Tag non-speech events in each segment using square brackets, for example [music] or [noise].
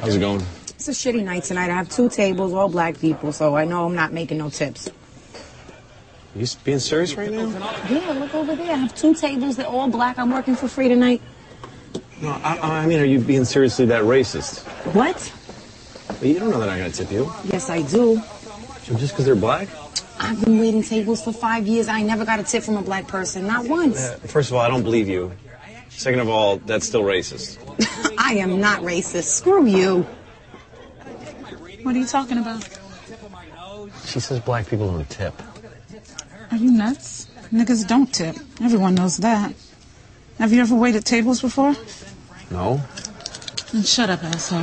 How's it going? It's a shitty night tonight. I have two tables, all black people, so I know I'm not making no tips. You being serious right now? Yeah, look over there. I have two tables. They're all black. I'm working for free tonight. No, I, I mean, are you being seriously that racist? What? Well, you don't know that I'm gonna tip you. Yes, I do. Just because they're black? I've been waiting tables for five years. I never got a tip from a black person. Not once. Uh, first of all, I don't believe you. Second of all, that's still racist. I am not racist. Screw you. What are you talking about? She says black people don't tip. Are you nuts? Niggas don't tip. Everyone knows that. Have you ever waited tables before? No? Then shut up, asshole.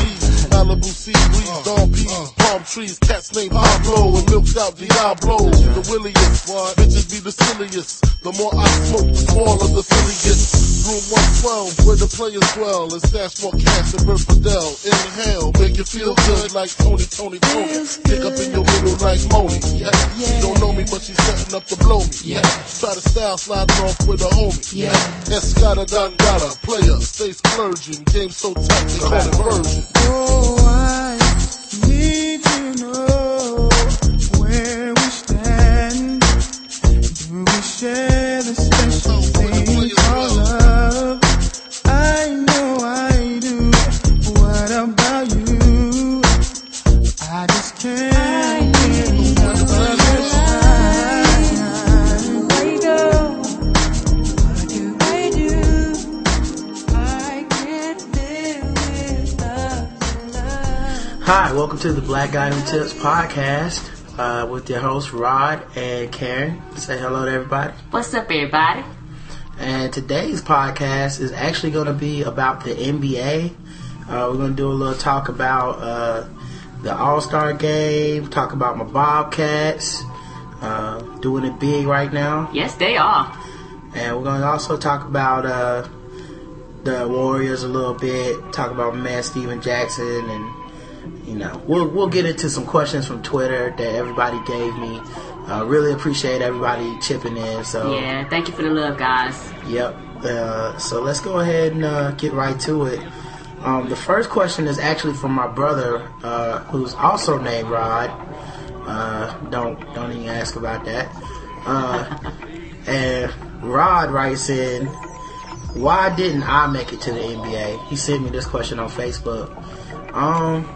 Malibu sea breeze, dawn peas, palm trees, cats named Pablo, and milked out Diablo. The williest, bitches be the silliest. The more I smoke, the smaller the silly silliest. Room 112, where the players dwell, and stash more cash than Bert Fidel. Inhale, make you feel good like Tony, Tony, Tony. Pick up in your middle like Moni. Yeah. yeah. She don't know me, but she's setting up to blow me. Yeah. Try to style sliding off with a homie. Yeah. Escada Dangada, player, stay clergy, Game so tight, they call it version. Oh, I share Hi, welcome to the Black Guy Who Tips podcast uh, with your hosts Rod and Karen. Say hello to everybody. What's up, everybody? And today's podcast is actually going to be about the NBA. Uh, we're going to do a little talk about uh, the All Star game, talk about my Bobcats, uh, doing it big right now. Yes, they are. And we're going to also talk about uh, the Warriors a little bit, talk about man Stephen Jackson, and you know, we'll we'll get into some questions from Twitter that everybody gave me. Uh, really appreciate everybody chipping in. So Yeah, thank you for the love, guys. Yep. Uh, so let's go ahead and uh, get right to it. Um, the first question is actually from my brother, uh, who's also named Rod. Uh, don't don't even ask about that. Uh, and Rod writes in, "Why didn't I make it to the NBA?" He sent me this question on Facebook. Um,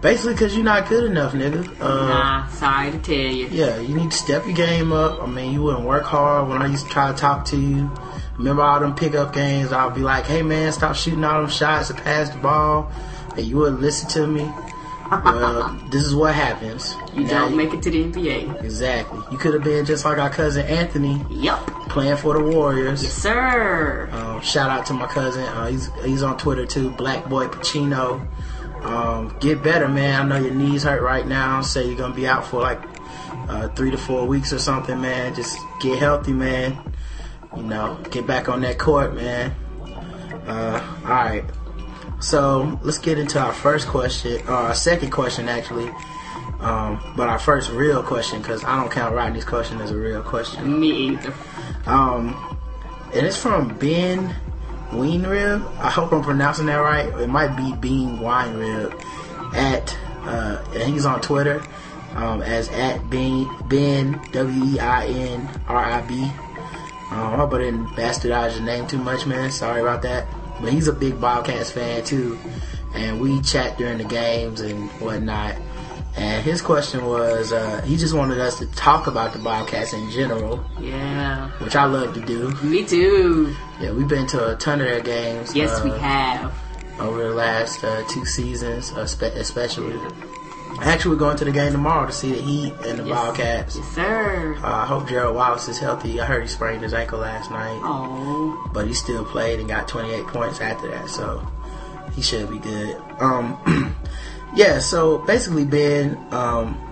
basically, because you're not good enough, nigga. Uh, Nah, sorry to tell you. yeah, you need to step your game up. I mean, you wouldn't work hard when I used to try to talk to you. Remember all them pickup games? I'll be like, hey man, stop shooting all them shots and pass the ball. And you wouldn't listen to me. Well, [laughs] this is what happens. You Now don't make it to the NBA. Exactly. You could have been just like our cousin Anthony Yup. playing for the Warriors. Yes, sir. Um, shout out to my cousin. Uh, he's he's on Twitter too. Black Boy Pacino. Um, get better, man. I know your knees hurt right now. Say you're gonna be out for like uh, three to four weeks or something, man. Just get healthy, man. You know, get back on that court, man. Uh, all right. So let's get into our first question, or our second question actually. Um, but our first real question, because I don't count Rodney's question as a real question. Me either. Um, and it's from Ben Weinrib. I hope I'm pronouncing that right. It might be Bean Weinrib at, uh, he's on Twitter um, as at Ben Ben W E I N R I B. Um, I hope I didn't bastardize your name too much, man. Sorry about that. But he's a big Bobcats fan too, and we chat during the games and whatnot. And his question was, uh, he just wanted us to talk about the Bobcats in general, Yeah. which I love to do. Me too. Yeah, we've been to a ton of their games. Yes, we uh, have. over the last uh, two seasons, especially. Actually, we're going to the game tomorrow to see the Heat and the Yes. Wildcats. Yes, sir. Uh, I hope Gerald Wallace is healthy. I heard he sprained his ankle last night, Oh, but he still played and got 28 points after that, so he should be good. Um, [clears throat] yeah, so basically, Ben, um,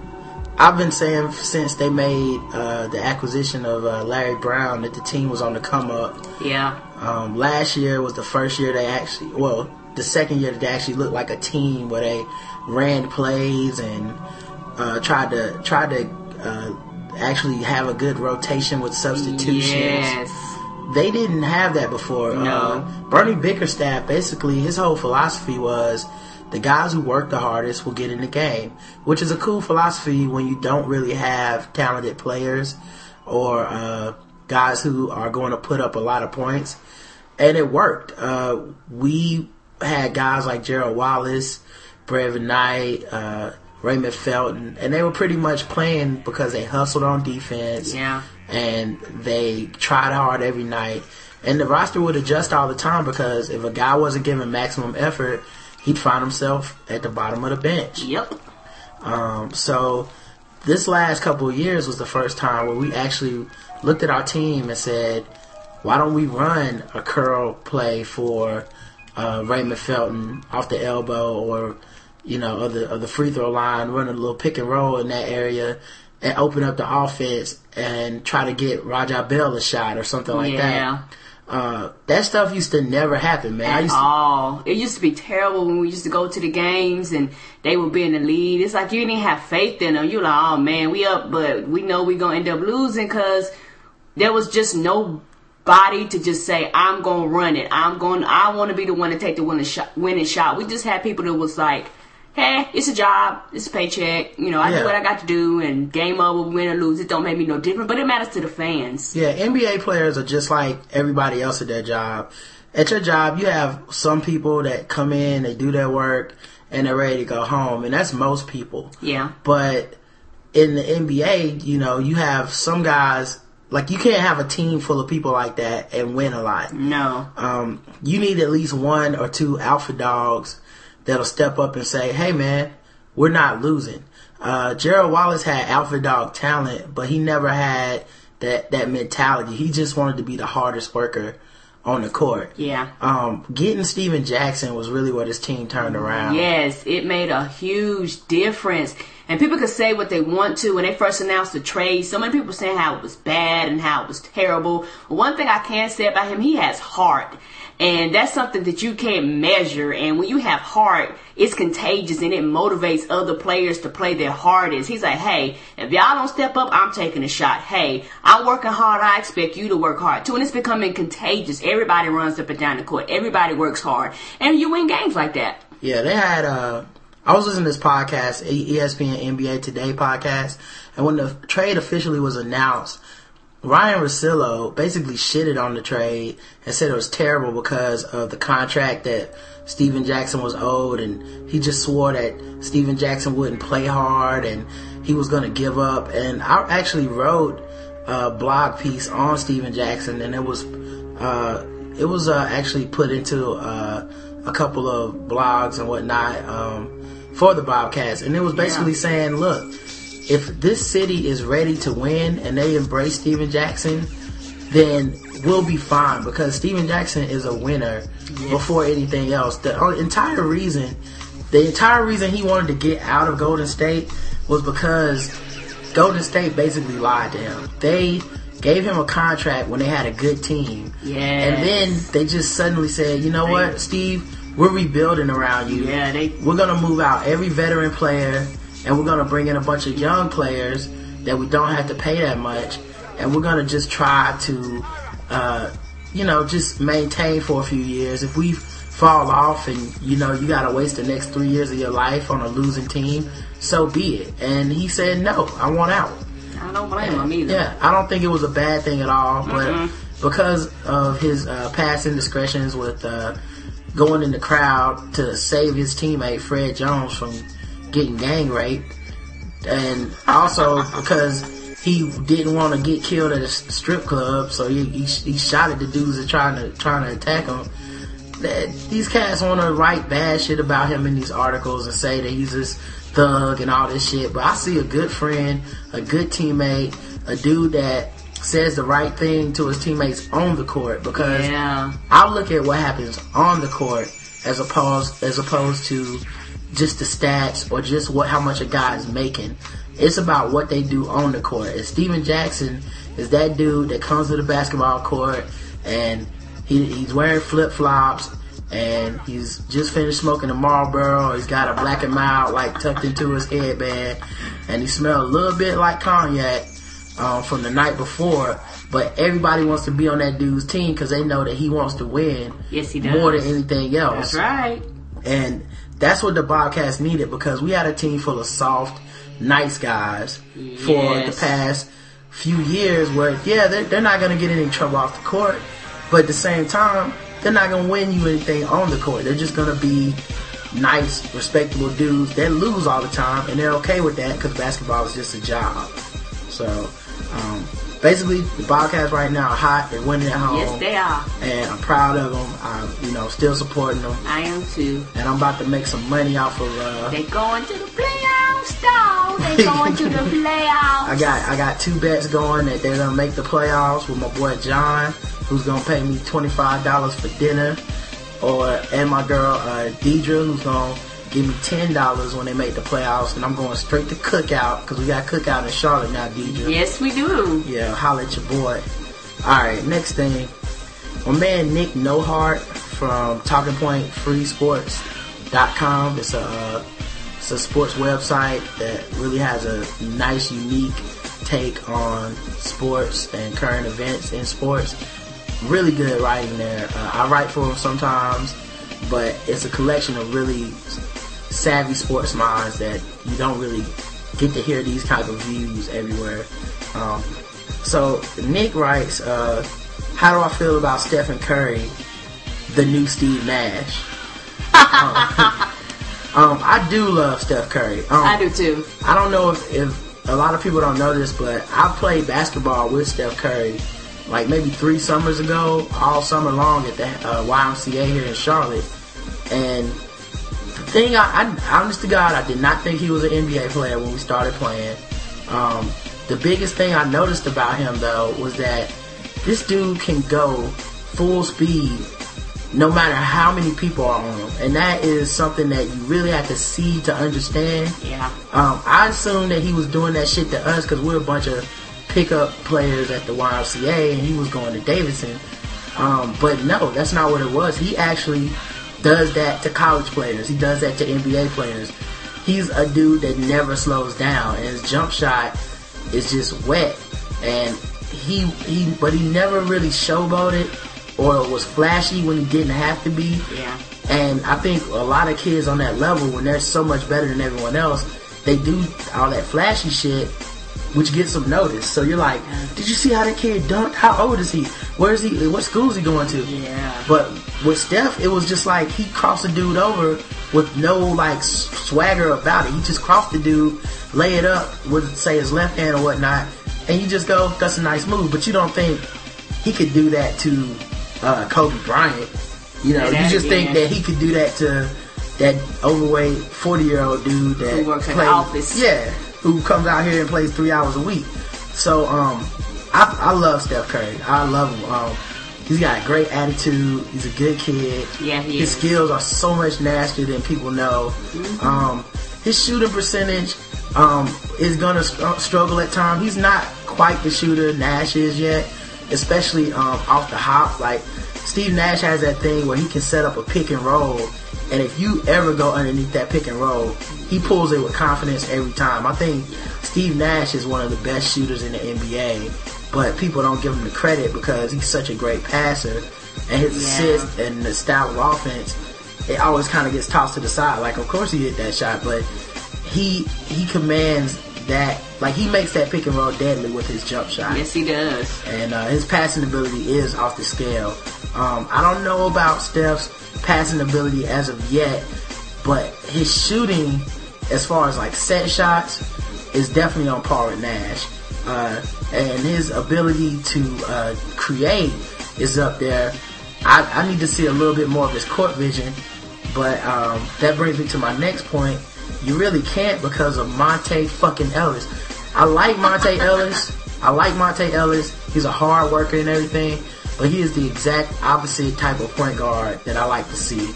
I've been saying since they made uh, the acquisition of uh, Larry Brown that the team was on the come up. yeah. Um, last year was the first year they actually, well, the second year that they actually looked like a team where they ran plays and uh, tried to tried to uh, actually have a good rotation with substitutions. Yes. They didn't have that before. No. Uh, Bernie Bickerstaff basically his whole philosophy was the guys who work the hardest will get in the game, which is a cool philosophy when you don't really have talented players or uh, guys who are going to put up a lot of points. And it worked. Uh, we had guys like Gerald Wallace, Brevin Knight, uh, Raymond Felton, and they were pretty much playing because they hustled on defense Yeah. and they tried hard every night. And the roster would adjust all the time because if a guy wasn't giving maximum effort, he'd find himself at the bottom of the bench. Yep. Um, so this last couple of years was the first time where we actually looked at our team and said, why don't we run a curl play for uh, Raymond Felton off the elbow or, you know, of the, of the free throw line, run a little pick and roll in that area and open up the offense and try to get Raja Bell a shot or something like Yeah. that. Uh, that stuff used to never happen, man. I At used to, all. It used to be terrible when we used to go to the games and they would be in the lead. It's like you didn't have faith in them. You're like, oh man, we up, but we know we gonna end up losing because there was just nobody to just say, I'm gonna run it. I'm going. to I want to be the one to take the winning shot. Winning shot. We just had people that was like. Hey, it's a job, it's a paycheck, you know, I Yeah. do what I got to do and game over, win or lose, it don't make me no different, but it matters to the fans. Yeah, NBA players are just like everybody else at their job. At your job, you have some people that come in, they do their work, and they're ready to go home, and that's most people. Yeah. But in the NBA, you know, you have some guys like you can't have a team full of people like that and win a lot. No. Um, you need at least one or two alpha dogs that'll step up and say, "Hey, man, we're not losing." Uh, Gerald Wallace had alpha dog talent, but he never had that that mentality. He just wanted to be the hardest worker on the court. Yeah. Um, getting Stephen Jackson was really what his team turned around. Yes, it made a huge difference. And people could say what they want to when they first announced the trade. So many people saying how it was bad and how it was terrible. One thing I can say about him, he has heart. And that's something that you can't measure. And when you have heart, it's contagious and it motivates other players to play their hardest. He's like, hey, if y'all don't step up, I'm taking a shot. Hey, I'm working hard. I expect you to work hard too. And it's becoming contagious. Everybody runs up and down the court. Everybody works hard. And you win games like that. Yeah, they had. Uh, I was listening to this podcast, ESPN NBA Today podcast, and when the trade officially was announced, Ryen Russillo basically shitted on the trade and said it was terrible because of the contract that Stephen Jackson was owed, and he just swore that Stephen Jackson wouldn't play hard and he was going to give up. And I actually wrote a blog piece on Stephen Jackson, and it was uh, it was uh, actually put into uh, a couple of blogs and whatnot um, for the Bobcats, and it was basically Yeah. saying, look, if this city is ready to win and they embrace Stephen Jackson, then we'll be fine because Stephen Jackson is a winner before anything else. The entire reason, the entire reason he wanted to get out of Golden State was because Golden State basically lied to him. They gave him a contract when they had a good team. Yeah. And then they just suddenly said, you know what, Steve, we're rebuilding around you. Yeah, they- We're gonna move out every veteran player, and we're gonna bring in a bunch of young players that we don't have to pay that much, and we're gonna just try to, uh, you know, just maintain for a few years. If we fall off and you know you gotta waste the next three years of your life on a losing team, so be it. And he said, no, I want out. I don't blame him either. Yeah, I don't think it was a bad thing at all, but Mm-mm. because of his uh, past indiscretions with uh, going in the crowd to save his teammate Fred Jones from getting gang raped, and also because he didn't want to get killed at a strip club, so he, he, he shot at the dudes that trying to trying to attack him. That these cats want to write bad shit about him in these articles and say that he's this thug and all this shit. But I see a good friend, a good teammate, a dude that says the right thing to his teammates on the court because Yeah. I look at what happens on the court as opposed as opposed to just the stats or just what how much a guy is making. It's about what they do on the court. And Stephen Jackson is that dude that comes to the basketball court and he, he's wearing flip flops and he's just finished smoking a Marlboro. He's got a black and mild like tucked into his headband and he smells a little bit like cognac um, from the night before. But everybody wants to be on that dude's team because they know that he wants to win Yes, he does. more than anything else. That's right. And that's what the Bobcats needed because we had a team full of soft, nice guys for the past few years where, yeah, they're, they're not going to get any trouble off the court, but at the same time, they're not going to win you anything on the court. They're just going to be nice, respectable dudes that lose all the time, and they're okay with that because basketball is just a job. So, um, basically, the Bobcats right now are hot. They're winning at home. Yes, they are. And I'm proud of them. I'm, you know, still supporting them I am too. and I'm about to make some money off of. Uh, They going to the playoffs, though. They [laughs] going to the playoffs. I got I got two bets going that they're gonna make the playoffs with my boy John, who's gonna pay me twenty five dollars for dinner, or and my girl uh, Deidre, who's gonna give me ten dollars when they make the playoffs, and I'm going straight to Cookout because we got Cookout in Charlotte now, Deidre. Yes, we do. Yeah, holla at your boy. All right, next thing, my man Nick Nohart from Talking Point Free. It's a uh, it's a sports website that really has a nice, unique take on sports and current events in sports. Really good writing there. Uh, I write for him sometimes, but it's a collection of really savvy sports minds that you don't really get to hear these type of views everywhere. Um, so Nick writes, uh, "How do I feel about Stephen Curry, the new Steve Nash?" um, [laughs] um, I do love Steph Curry. Um, I do too. I don't know if, if a lot of people don't know this, but I played basketball with Steph Curry like maybe three summers ago, all summer long at the uh, YMCA here in Charlotte. And thing, I, I honest to God, I did not think he was an NBA player when we started playing. Um, the biggest thing I noticed about him though was that this dude can go full speed no matter how many people are on him. And that is something that you really have to see to understand. Yeah. Um, I assumed that he was doing that shit to us because we're a bunch of pickup players at the YMCA and he was going to Davidson. Um, but no, that's not what it was. He actually does that to college players. He does that to NBA players. He's a dude that never slows down and his jump shot is just wet. And he, he, but he never really showboated or was flashy when he didn't have to be. Yeah. And I think a lot of kids on that level, when they're so much better than everyone else, they do all that flashy shit, which gets them noticed. So you're like, did you see how that kid dunked? How old is he? Where is he? What school is he going to? Yeah. But with Steph, it was just like he crossed the dude over with no like swagger about it. He just crossed the dude, lay it up with say his left hand or whatnot, and you just go, that's a nice move. But you don't think he could do that to uh, Kobe Bryant. You know, you just think that he could do that to that overweight forty year old dude that Who works at the office. Yeah, who comes out here and plays three hours a week. So um, I, I love Steph Curry. I love him. Um, he's got a great attitude. He's a good kid. Yeah, he His is. skills are so much nastier than people know. Um, his shooting percentage um, is gonna str- struggle at times. He's not quite the shooter Nash is yet, especially um, off the hop. Like Steve Nash has that thing where he can set up a pick and roll, and if you ever go underneath that pick and roll, he pulls it with confidence every time. I think Steve Nash is one of the best shooters in the NBA, but people don't give him the credit because he's such a great passer, and his Yeah. assists and the style of offense, it always kind of gets tossed to the side. Like, of course he hit that shot, but he he commands that. Like, he makes that pick and roll deadly with his jump shot Yes, he does. and uh, his passing ability is off the scale. Um, I don't know about Steph's passing ability as of yet, but his shooting, as far as like set shots, is definitely on par with Nash. Uh, and his ability to uh, create is up there. I, I need to see a little bit more of his court vision, but um, that brings me to my next point. you really can't because of Monta fucking Ellis. I like Monta Ellis. I like Monta Ellis. He's a hard worker and everything, but he is the exact opposite type of point guard that I like to see.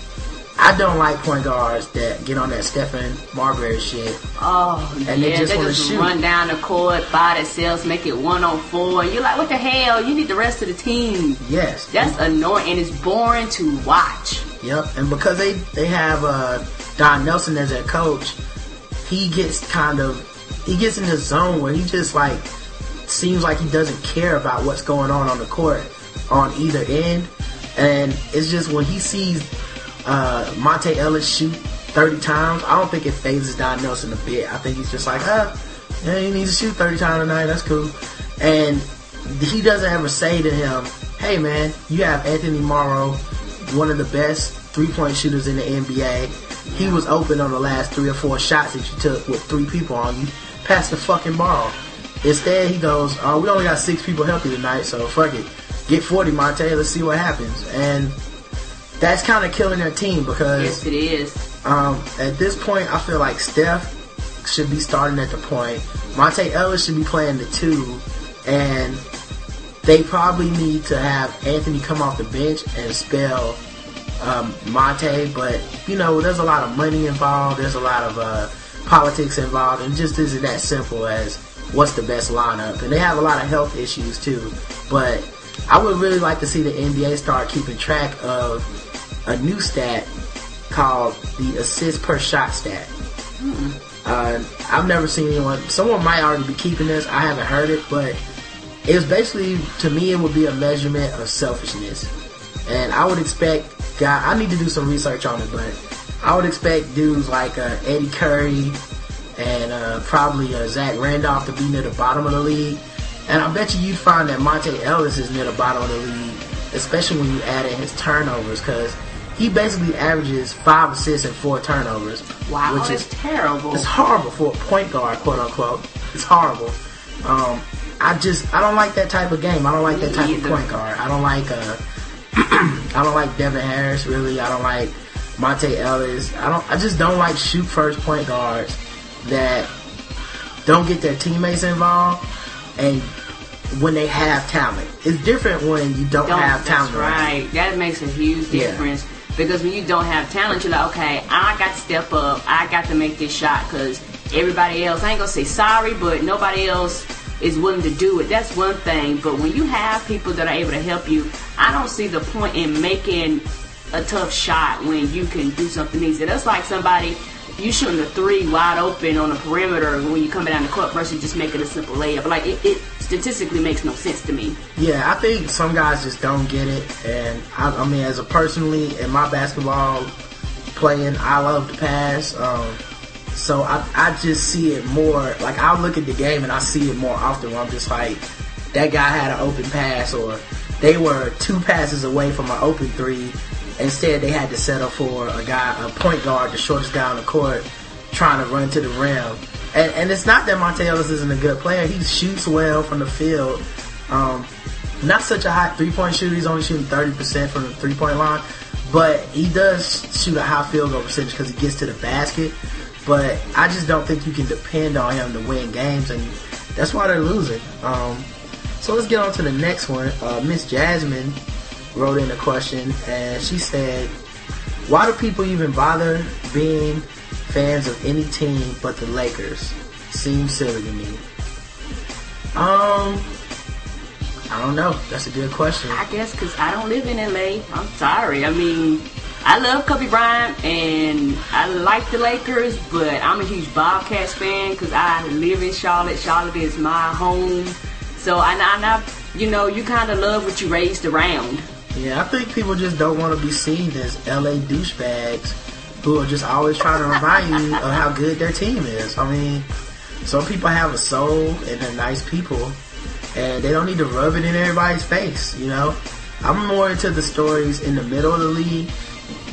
I don't like point guards that get on that Stephon Marbury shit. Oh, And they yeah, just they just shoot. run down the court by themselves, make it one on four. You're like, what the hell? You need the rest of the team. Yes. That's annoying and it's boring to watch. Yep, and because they they have uh, Don Nelson as their coach, he gets kind of he gets in this zone where he just like seems like he doesn't care about what's going on on the court on either end, and it's just when he sees uh, Monta Ellis shoot 30 times, I don't think it phases Don Nelson a bit. I think he's just like, huh, yeah, he needs to shoot 30 times tonight. That's cool, and he doesn't ever say to him, hey man, you have Anthony Morrow, one of the best three point shooters in the NBA. He was open on the last three or four shots that you took with three people on you. Pass the fucking ball. Instead, he goes, oh, we only got six people healthy tonight, so fuck it. Get 40, Monta. Let's see what happens. And that's kind of killing their team because Yes, it is. um, at this point, I feel like Steph should be starting at the point. Monta Ellis should be playing the two, and they probably need to have Anthony come off the bench and spell um, Monta. But you know, there's a lot of money involved. There's a lot of uh, politics involved, and it just isn't that simple as what's the best lineup. And they have a lot of health issues too. But I would really like to see the NBA start keeping track of a new stat called the assist per shot stat. Uh, I've never seen anyone. Someone might already be keeping this. I haven't heard it, but it's basically to me it would be a measurement of selfishness, and I would expect. God, I need to do some research on it, but I would expect dudes like uh, Eddie Curry and uh, probably uh, Zach Randolph to be near the bottom of the league. And I bet you you'd find that Monta Ellis is near the bottom of the league, especially when you add in his turnovers, because he basically averages five assists and four turnovers. Wow, which is terrible. it's horrible for a point guard, quote unquote. It's horrible. Um, I just I don't like that type of game. I don't like that type of point guard. I don't like uh, [clears throat] I don't like Devin Harris really. I don't like Monta Ellis. I don't. I just don't like shoot first point guards that don't get their teammates involved and when they have talent. It's different when you don't, don't have talent. Right. That makes a huge Yeah. difference. Because when you don't have talent, you're like, okay, I got to step up. I got to make this shot because everybody else, I ain't gonna say sorry, but nobody else is willing to do it. That's one thing. But when you have people that are able to help you, I don't see the point in making a tough shot when you can do something easy. That's like somebody you shooting the three wide open on the perimeter when you coming down the court versus just making a simple layup. Like it, it statistically makes no sense to me. Yeah, I think some guys just don't get it, and I, I mean, as a personally in my basketball playing, I love to pass. Um, so I, I just see it more. Like I look at the game and I see it more often. Where I'm just like, that guy had an open pass, or they were two passes away from an open three. Instead, they had to settle for a guy, a point guard, the shortest guy on the court, trying to run to the rim. And, and it's not that Monta Ellis isn't a good player. He shoots well from the field. Um, not such a high three point shooter. He's only shooting 30% from the three point line. But he does shoot a high field goal percentage because he gets to the basket. But I just don't think you can depend on him to win games. And that's why they're losing. Um, so let's get on to the next one. Uh, Miss Jasmine wrote in a question and she said, Why do people even bother being fans of any team but the Lakers? Seems silly to me. Um, I don't know. That's a good question. I guess because I don't live in LA. I'm sorry. I mean, I love Kobe Bryant and I like the Lakers, but I'm a huge Bobcats fan because I live in Charlotte. Charlotte is my home. So I, I, I you know, you kind of love what you raised around. Yeah, I think people just don't want to be seen as LA douchebags who are just always trying to remind you of how good their team is. I mean, some people have a soul and they're nice people, and they don't need to rub it in everybody's face. You know, I'm more into the stories in the middle of the league.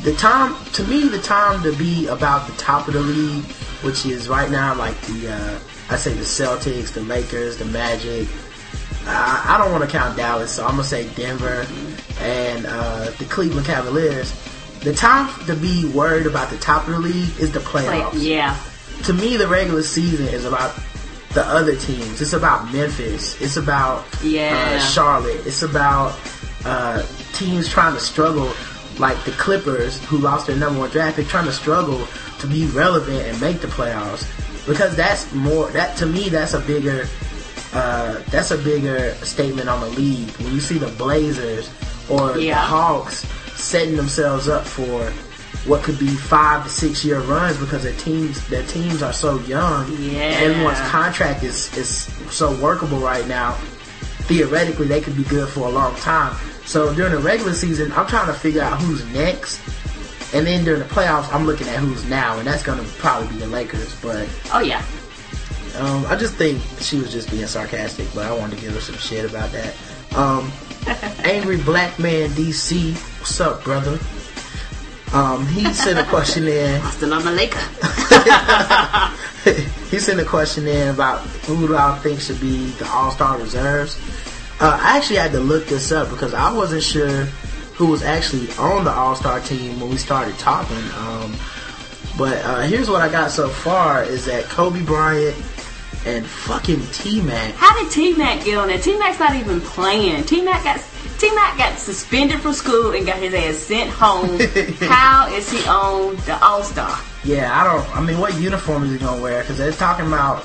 The time, to me, the time to be about the top of the league, which is right now like the, uh, I say the Celtics, the Lakers, the Magic. I, I don't want to count Dallas, so I'm gonna say Denver and uh, the Cleveland Cavaliers. The time to be worried about the top of the league is the playoffs. yeah. to me, the regular season is about the other teams. It's about Memphis. It's about Yeah. uh, Charlotte. It's about uh, teams trying to struggle, like the Clippers, who lost their number one draft pick, trying to struggle to be relevant and make the playoffs. Because that's more. That to me, that's a bigger. Uh, that's a bigger statement on the league when you see the Blazers or the Hawks setting themselves up for what could be five to six year runs because their teams their teams are so young. Yeah. Everyone's contract is is so workable right now. Theoretically, they could be good for a long time. So during the regular season, I'm trying to figure out who's next. And then during the playoffs, I'm looking at who's now, and that's going to probably be the Lakers. But Oh yeah. um, I just think she was just being sarcastic, but I wanted to give her some shit about that. Um, [laughs] Angry Black Man DC, what's up, brother? Um, he sent a question in. [laughs] My Laker. [laughs] he sent a question in about who do I think should be the All Star reserves. Uh, I actually had to look this up because I wasn't sure who was actually on the All Star team when we started talking. Um, but uh, here's what I got so far: is that Kobe Bryant and fucking T Mac. How did T Mac get on there? T Mac's not even playing. T Mac got T Mac got suspended from school and got his ass sent home. [laughs] How is he on the All Star? Yeah, I don't. I mean, what uniform is he gonna wear? Because they're talking about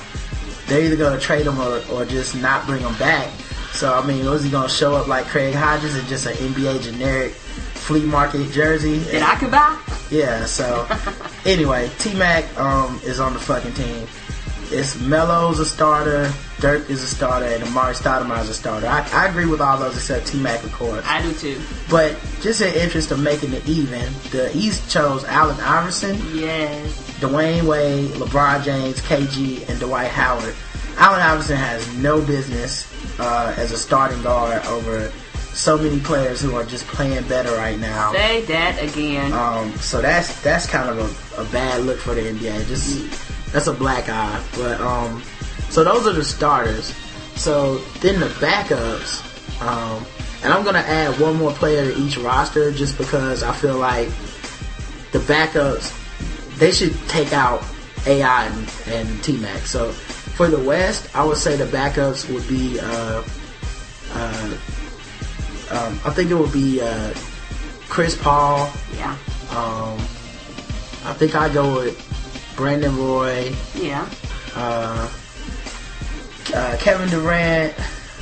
they're either gonna trade him or, or just not bring him back. So I mean, was he gonna show up like Craig Hodges in just an NBA generic flea market jersey? That I could buy? Yeah. So [laughs] anyway, T Mac um, is on the fucking team. It's Melo's a starter, Dirk is a starter, and Amar'e Stoudemire is a starter. I, I agree with all those except T Mac, of course. I do too. But just in interest of making it even, the East chose Allen Iverson, Yes. Dwyane Wade, LeBron James, KG, and Dwight Howard. Allen Iverson has no business uh, as a starting guard over so many players who are just playing better right now. Say that again. Um, so that's that's kind of a, a bad look for the NBA. Just that's a black eye. But um, so those are the starters. So then the backups, um, and I'm gonna add one more player to each roster just because I feel like the backups they should take out AI and, and T Mac. So for the West, I would say the backups would be. Uh, uh, um, I think it would be uh, Chris Paul. Yeah. Um, I think I go with Brandon Roy, Yeah. uh, uh, Kevin Durant,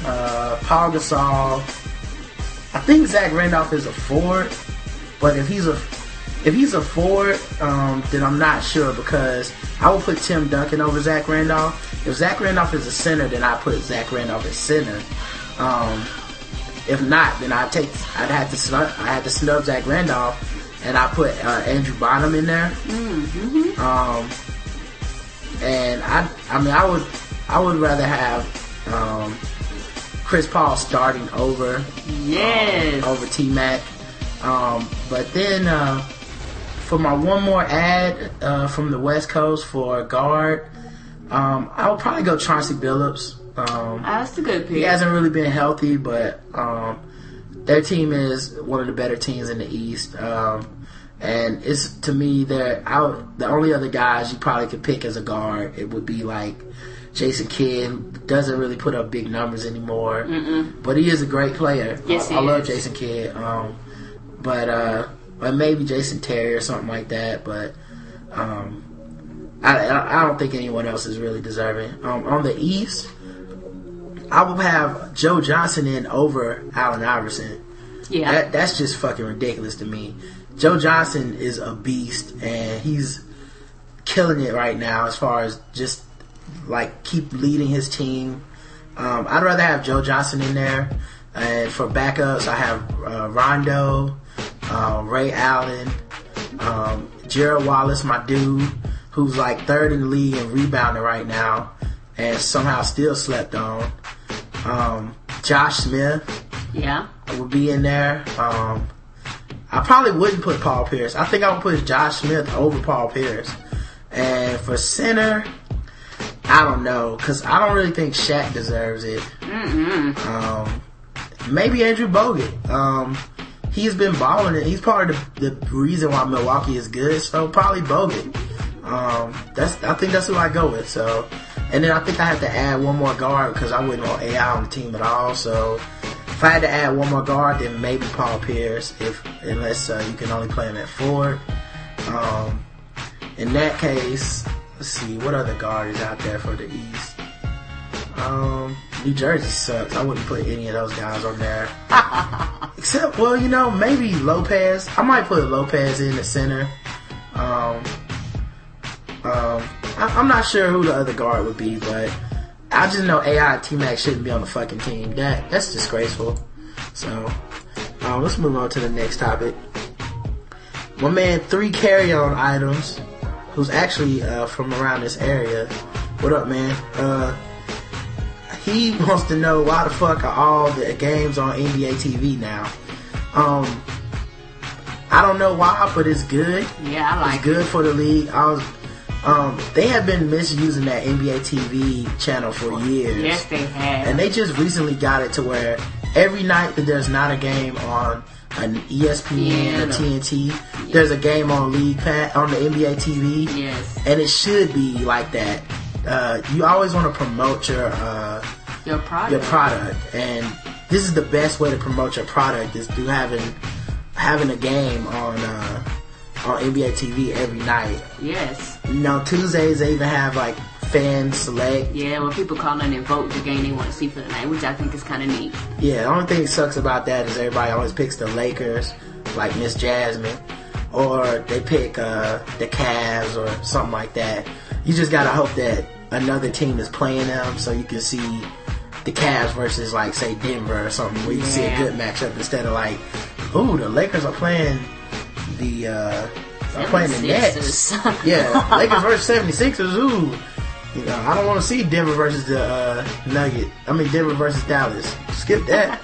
uh, Paul Gasol. I think Zach Randolph is a forward, but if he's a if he's a forward, um, then I'm not sure because I would put Tim Duncan over Zach Randolph. If Zach Randolph is a center, then I put Zach Randolph at center. Um, if not, then I take I'd have to snub I had to snub Zach Randolph, and I put uh, Andrew Bynum in there. Um, and I I mean I would I would rather have um, Chris Paul starting over Yes. over T Mac. Um, but then uh, for my one more ad uh, from the West Coast for guard, um, I would probably go Chauncey Billups. Um, That's a good pick. he hasn't really been healthy, but um, their team is one of the better teams in the East. Um, and it's to me, they're out. The only other guys you probably could pick as a guard, it would be like Jason Kidd, doesn't really put up big numbers anymore, but he is a great player. Yes, I, he I love. Jason Kidd. Um, but uh, but maybe Jason Terry or something like that. But um, I, I I don't think anyone else is really deserving. Um, on the East, I will have Joe Johnson in over Allen Iverson. yeah. That that's just fucking ridiculous to me. Joe Johnson is a beast and he's killing it right now as far as just like keep leading his team. Um, I'd rather have Joe Johnson in there. And for backups, I have uh, Rondo, uh, Ray Allen, um, Gerald Wallace, my dude, who's like third in the league in rebounding right now, and somehow still slept on. Um, Josh Smith, yeah. would be in there. Um, I probably wouldn't put Paul Pierce. I think I would put Josh Smith over Paul Pierce. And for center, I don't know because I don't really think Shaq deserves it. Um, maybe Andrew Bogut. Um, he's been balling it. He's part of the, the reason why Milwaukee is good. So probably Bogut. Um, that's I think that's who I go with. So, and then I think I have to add one more guard because I wouldn't want AI on the team at all. So, if I had to add one more guard, then maybe Paul Pierce, if unless uh, you can only play him at forward. Um, in that case, let's see what other guard is out there for the East. Um, New Jersey sucks. I wouldn't put any of those guys on there. [laughs] Except, well, you know, maybe Lopez. I might put Lopez in the center. Um, um, I, I'm not sure who the other guard would be, but I just know AI T Mac shouldn't be on the fucking team. That that's disgraceful. So, um, let's move on to the next topic. My man, three carry on items, who's actually uh, from around this area. What up, man? Uh, he wants to know why the fuck are all the games on NBA TV now? Um, I don't know why, but it's good. Yeah, I like It's good for the league. I was, um, they have been misusing that NBA TV channel for years. Yes, they have. And they just recently got it to where every night that there's not a game on an ESPN Yeah. or TNT, there's a game on League Pass on the NBA TV. Yes. And it should be like that. Uh, you always want to promote your uh, Your product. your product, and this is the best way to promote your product is through having having a game on uh, on NBA TV every night. Yes. You know, Tuesdays they even have like fan select. Yeah, when people call in and vote the game they want to see for the night, which I think is kind of neat. Yeah, the only thing that sucks about that is everybody always picks the Lakers, like Miss Jasmine, or they pick uh, the Cavs or something like that. You just gotta hope that another team is playing them so you can see the Cavs versus like say Denver or something where you see a good matchup instead of like, ooh, the Lakers are playing the uh, playing the Nets. 76ers. [laughs] Yeah, Lakers versus 76ers. Ooh. You know, I don't want to see Denver versus the uh, Nugget. I mean, Denver versus Dallas. Skip that.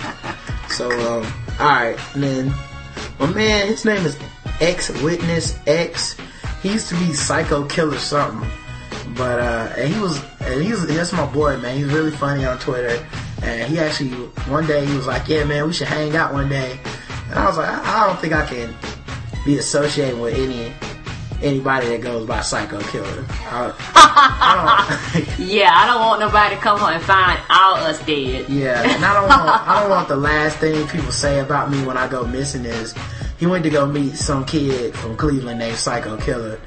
[laughs] so, um, alright. And then, my man, his name is X Witness X. He used to be Psycho Killer something. But, uh, and he was, and he was, that's my boy, man. He's really funny on Twitter. And he actually, one day he was like, yeah, man, we should hang out one day. And I was like, I, I don't think I can be associated with any anybody that goes by Psycho Killer. I, [laughs] I yeah, I don't want nobody to come home and find all us dead. yeah, and I don't want I don't want the last thing people say about me when I go missing is he went to go meet some kid from Cleveland named Psycho Killer.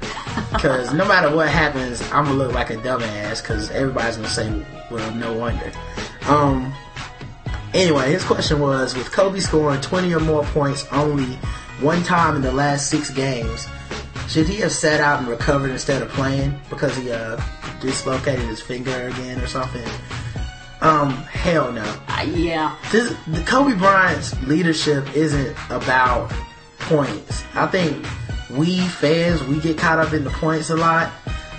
Because no matter what happens, I'm gonna look like a dumbass. Because everybody's gonna say, "Well, no wonder." Um. Anyway, his question was: With Kobe scoring 20 or more points only one time in the last six games, should he have sat out and recovered instead of playing because he uh, dislocated his finger again or something? Um, hell no. Uh, yeah. This, the Kobe Bryant's leadership isn't about points. I think we fans we get caught up in the points a lot,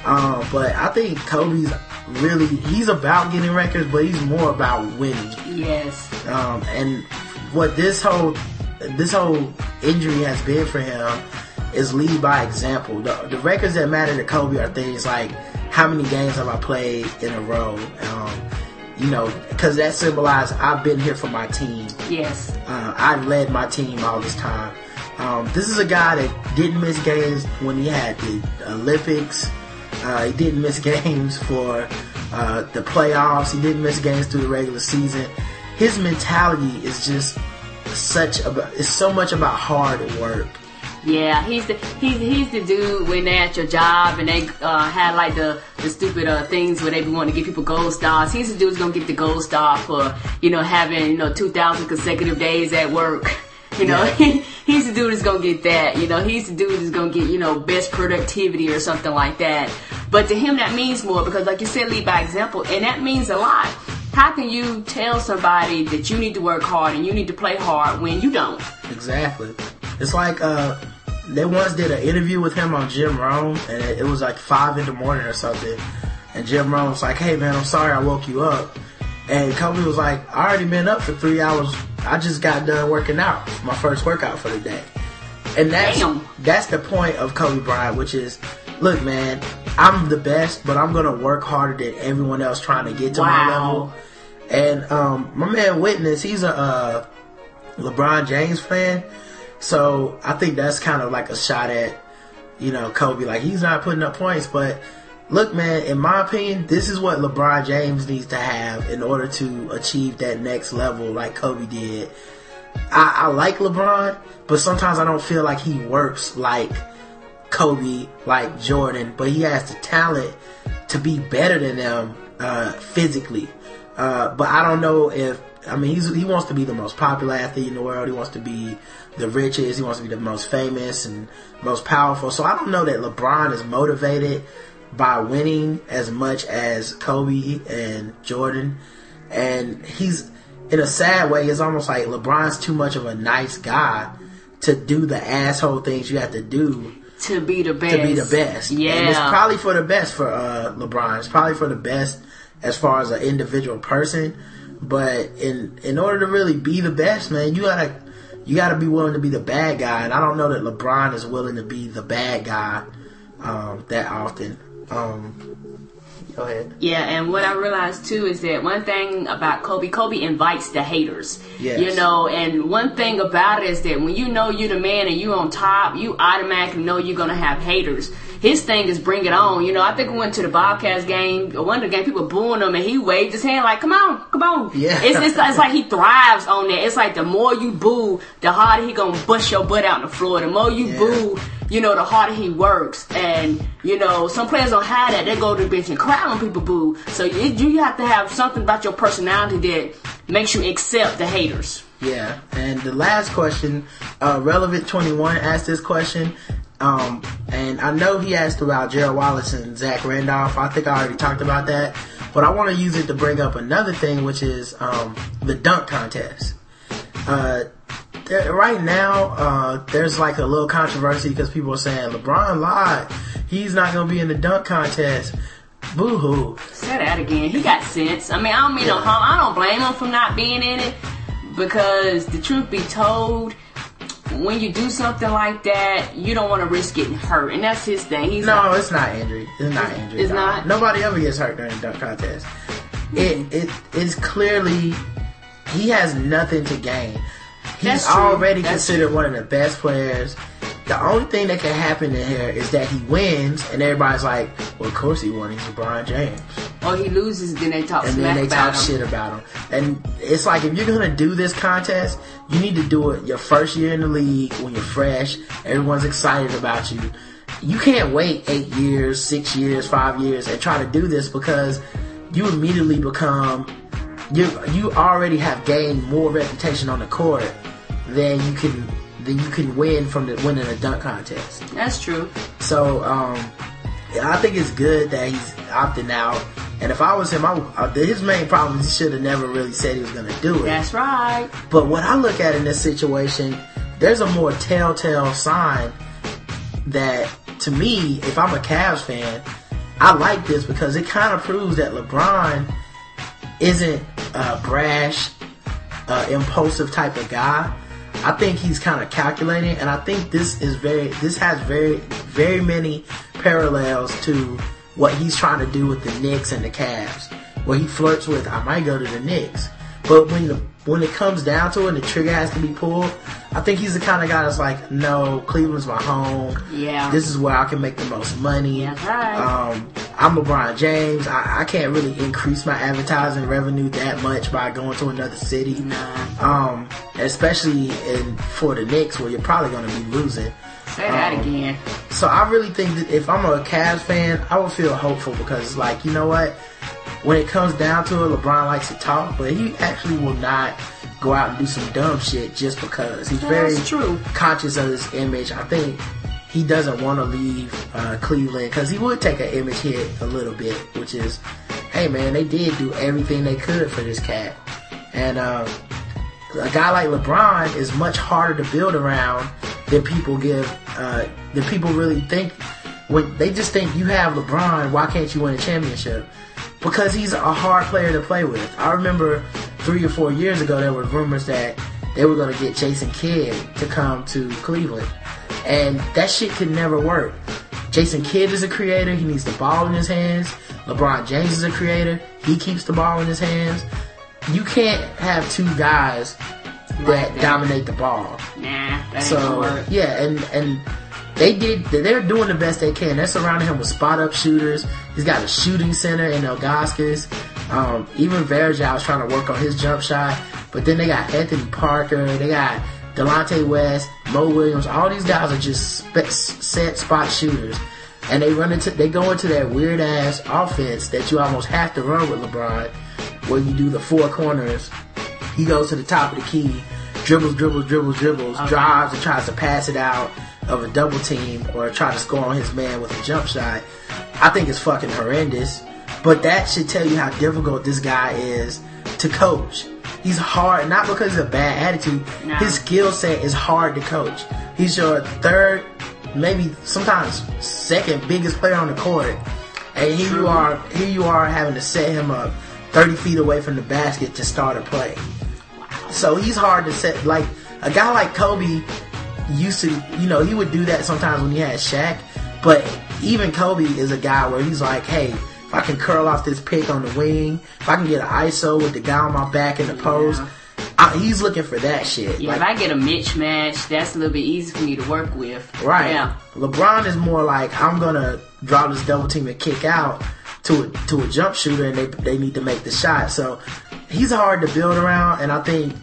um, but I think Kobe's really he's about getting records, but he's more about winning. Yes. Um, and what this whole this whole injury has been for him is lead by example. The, the records that matter to Kobe are things like how many games have I played in a row. Um, you know, because that symbolizes I've been here for my team. Yes. Uh, I've led my team all this time. Um, this is a guy that didn't miss games when he had the Olympics. Uh, he didn't miss [laughs] games for uh, the playoffs. He didn't miss games through the regular season. His mentality is just such about. It's so much about hard work. Yeah, he's the he's he's the dude when they're at your job and they uh, had like the the stupid uh, things where they be wanting to give people gold stars. He's the dude who's gonna get the gold star for you know having you know two thousand consecutive days at work. [laughs] You know, Yeah. [laughs] he's the dude who's gonna get that. You know, he's the dude who's gonna get you know best productivity or something like that. But to him, that means more because, like you said, lead by example, and that means a lot. How can you tell somebody that you need to work hard and you need to play hard when you don't? Exactly. It's like uh, they once did an interview with him on Jim Rome, and it, it was like five in the morning or something. And Jim Rome was like, "Hey man, I'm sorry I woke you up." And Kobe was like, "I already been up for three hours. I just got done working out. My first workout for the day." And that's Damn. that's the point of Kobe Bryant, which is, look, man, I'm the best, but I'm gonna work harder than everyone else trying to get to my level. And um, my man Witness, he's a uh, LeBron James fan, so I think that's kind of like a shot at you know, Kobe. Like he's not putting up points, but look, man, in my opinion, this is what LeBron James needs to have in order to achieve that next level, like Kobe did. I, I like LeBron, but sometimes I don't feel like he works like Kobe, like Jordan, but he has the talent to be better than them uh, physically. Uh, but I don't know if I mean he wants to be the most popular athlete in the world. He wants to be the richest. He wants to be the most famous and most powerful. So I don't know that LeBron is motivated by winning as much as Kobe and Jordan. And he's in a sad way. It's almost like LeBron's too much of a nice guy to do the asshole things you have to do To be the best. to be the best. Yeah. And it's probably for the best for uh, LeBron. It's probably for the best as far as an individual person. But in in order to really be the best, man, you gotta you gotta be willing to be the bad guy. And I don't know that LeBron is willing to be the bad guy um, that often. Um, go ahead. Yeah, and what I realized too is that one thing about Kobe, Kobe invites the haters. Yes. You know, and one thing about it is that when you know you're the man and you're on top, you automatically know you're gonna have haters. His thing is bring it on. You know, I think we went to the Bobcats game, one of the game, people booing him, and he waved his hand like, "Come on, come on." Yeah. It's, it's it's like he thrives on that. It's like the more you boo, the harder he gonna bust your butt out on the floor. The more you Yeah. boo, you know, the harder he works. And, you know, some players don't have that. They go to the bench and cry when people boo. So you, you have to have something about your personality that makes you accept the haters. Yeah, and the last question, uh, Relevant 21 asked this question, um, and I know he asked about Gerald Wallace and Zach Randolph. I think I already talked about that, but I want to use it to bring up another thing, which is um, the dunk contest. Uh, there, right now, uh, there's like a little controversy because people are saying LeBron lied. He's not going to be in the dunk contest. Boo hoo. Say that again. He got sense. I mean, I don't mean no harm. I don't blame him for not being in it because the truth be told, when you do something like that, you don't want to risk getting hurt, and that's his thing. He's No, like, it's not injury. It's not injury. It's not? Nobody ever gets hurt during the dunk contest. It it it's clearly he has nothing to gain. He's already That's considered one of the best players. The only thing that can happen in here is that he wins, and everybody's like, "Well, of course he won. He's LeBron James." or he loses, then they talk and then they talk him. shit about him. And it's like if you're gonna do this contest, you need to do it your first year in the league when you're fresh. Everyone's excited about you. You can't wait eight years, six years, five years, and try to do this because you immediately become you. You already have gained more reputation on the court than you can than you can win from the winning a dunk contest. That's true. So um, I think it's good that he's opting out. And if I was him, I, uh, his main problem is he should have never really said he was going to do it. That's right. But what I look at in this situation, there's a more telltale sign that to me, if I'm a Cavs fan, I like this because it kind of proves that LeBron isn't a brash, uh, impulsive type of guy. I think he's kind of calculating, and I think this is very, this has very, very many parallels to what he's trying to do with the Knicks and the Cavs, where he flirts with, I might go to the Knicks, but when the when it comes down to it, and the trigger has to be pulled. I think he's the kind of guy that's like, no, Cleveland's my home. Yeah. This is where I can make the most money. That's right. Um, I'm LeBron James. I, I can't really increase my advertising revenue that much by going to another city. Um, especially in for the Knicks where you're probably going to be losing. Say that Um, again. So I really think that if I'm a Cavs fan, I would feel hopeful because like, you know what? When it comes down to it, LeBron likes to talk, but he actually will not go out and do some dumb shit just because. He's very true. conscious of his image. I think he doesn't want to leave uh, Cleveland because he would take an image hit a little bit, which is, hey man, they did do everything they could for this cat. And uh, a guy like LeBron is much harder to build around than people give, uh, than people really think. When they just think you have LeBron, why can't you win a championship? Because he's a hard player to play with. I remember three or four years ago there were rumors that they were going to get Jason Kidd to come to Cleveland, and that shit could never work. Jason Kidd is a creator; he needs the ball in his hands. LeBron James is a creator; he keeps the ball in his hands. You can't have two guys that dominate the ball. Nah, that ain't gonna So work. yeah, and and they did. They're doing the best they can. They're surrounding him with spot up shooters. He's got a shooting center in Ilgauskas. Um, even Varejao was trying to work on his jump shot, but then they got Anthony Parker. They got Delonte West, Mo Williams. All these guys are just set spot shooters, and they run into they go into that weird ass offense that you almost have to run with LeBron, where you do the four corners. He goes to the top of the key, dribbles, dribbles, dribbles, dribbles, drives and tries to pass it out of a double team or try to score on his man with a jump shot. I think it's fucking horrendous. But that should tell you how difficult this guy is to coach. He's hard, not because of a bad attitude. No. His skill set is hard to coach. He's your third, maybe sometimes second biggest player on the court. And here you are, here you are having to set him up 30 feet away from the basket to start a play. So he's hard to set. Like a guy like Kobe used to, you know, he would do that sometimes when he had Shaq. But even Kobe is a guy where he's like, hey, if I can curl off this pick on the wing, if I can get an ISO with the guy on my back in the post, I, he's looking for that shit. Yeah, Like, if I get a mismatch, that's a little bit easy for me to work with. Right. Yeah. LeBron is more like I'm gonna drop this double team and kick out to a, to a jump shooter, and they they need to make the shot. So he's hard to build around, and I think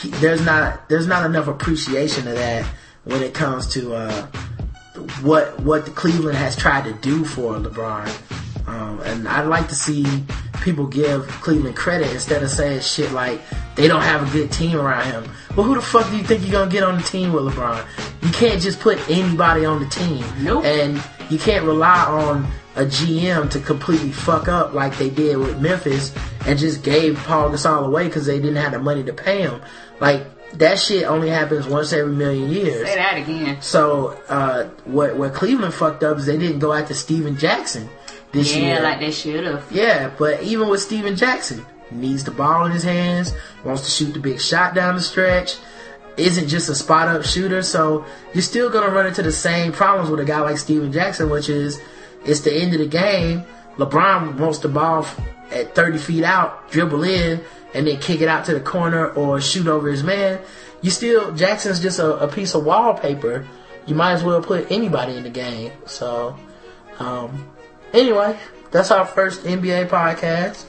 he, there's not there's not enough appreciation of that when it comes to uh, what what the Cleveland has tried to do for LeBron. Um, and I'd like to see people give Cleveland credit instead of saying shit like they don't have a good team around him. Well, who the fuck do you think you're gonna get on the team with LeBron? You can't just put anybody on the team. Nope. And you can't rely on a GM to completely fuck up like they did with Memphis and just gave Paul Gasol away because they didn't have the money to pay him. Like that shit only happens once every million years. Say that again. So uh, what what Cleveland fucked up is they didn't go after Stephen Jackson this Yeah, year. like they should have. yeah, but even with Stephen Jackson, needs the ball in his hands, wants to shoot the big shot down the stretch, isn't just a spot up shooter. So you're still gonna run into the same problems with a guy like Stephen Jackson, which is it's the end of the game. LeBron wants the ball at 30 feet out, dribble in, and then kick it out to the corner or shoot over his man. You still Jackson's just a, a piece of wallpaper. You might as well put anybody in the game. So, um, anyway, that's our first NBA podcast.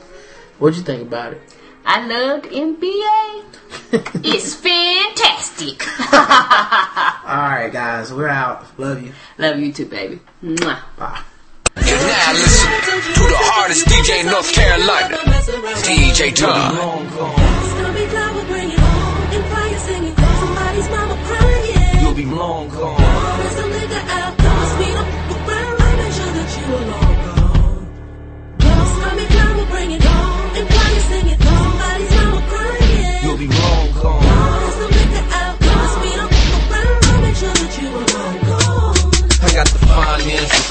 What'd you think about it? I loved NBA. [laughs] it's fantastic. All right, guys, we're out. Love you. Love you too, baby. Mwah. Bye. And now listen to the hardest DJ in North Carolina, DJ Tom. You'll be long gone.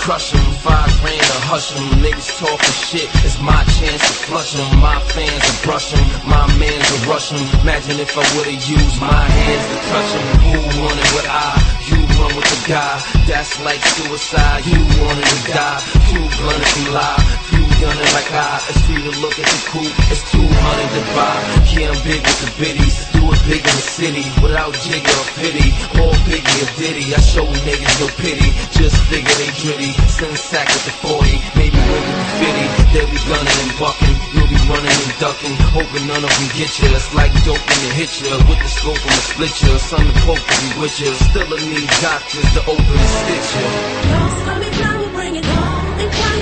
Crush 'em, five grand to hush 'em. Niggas talking shit, it's my chance to flush 'em. My fans are brush 'em, my mans are rush 'em. Imagine if I would've used my hands to touch 'em. Who wanted what I? You run with the guy, that's like suicide. You wanted to die, you running from lie. You done like I, it's free to look at the coupe, it's 200 to buy. Yeah, I'm big with the biddies, do it big in the city, without jigger or pity. Or biggie or diddy, I show niggas no pity, just figure they gritty. Send sack with the 40, maybe win with the 50. They'll be gunning and bucking, you'll be running and ducking, hoping none of them get you. It's like dope when it hit you, with the scope I'ma split you. Son the poke to be with you, still a need doctors to open and stitch you.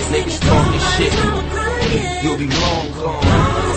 Niggas talking shit, you'll be long gone.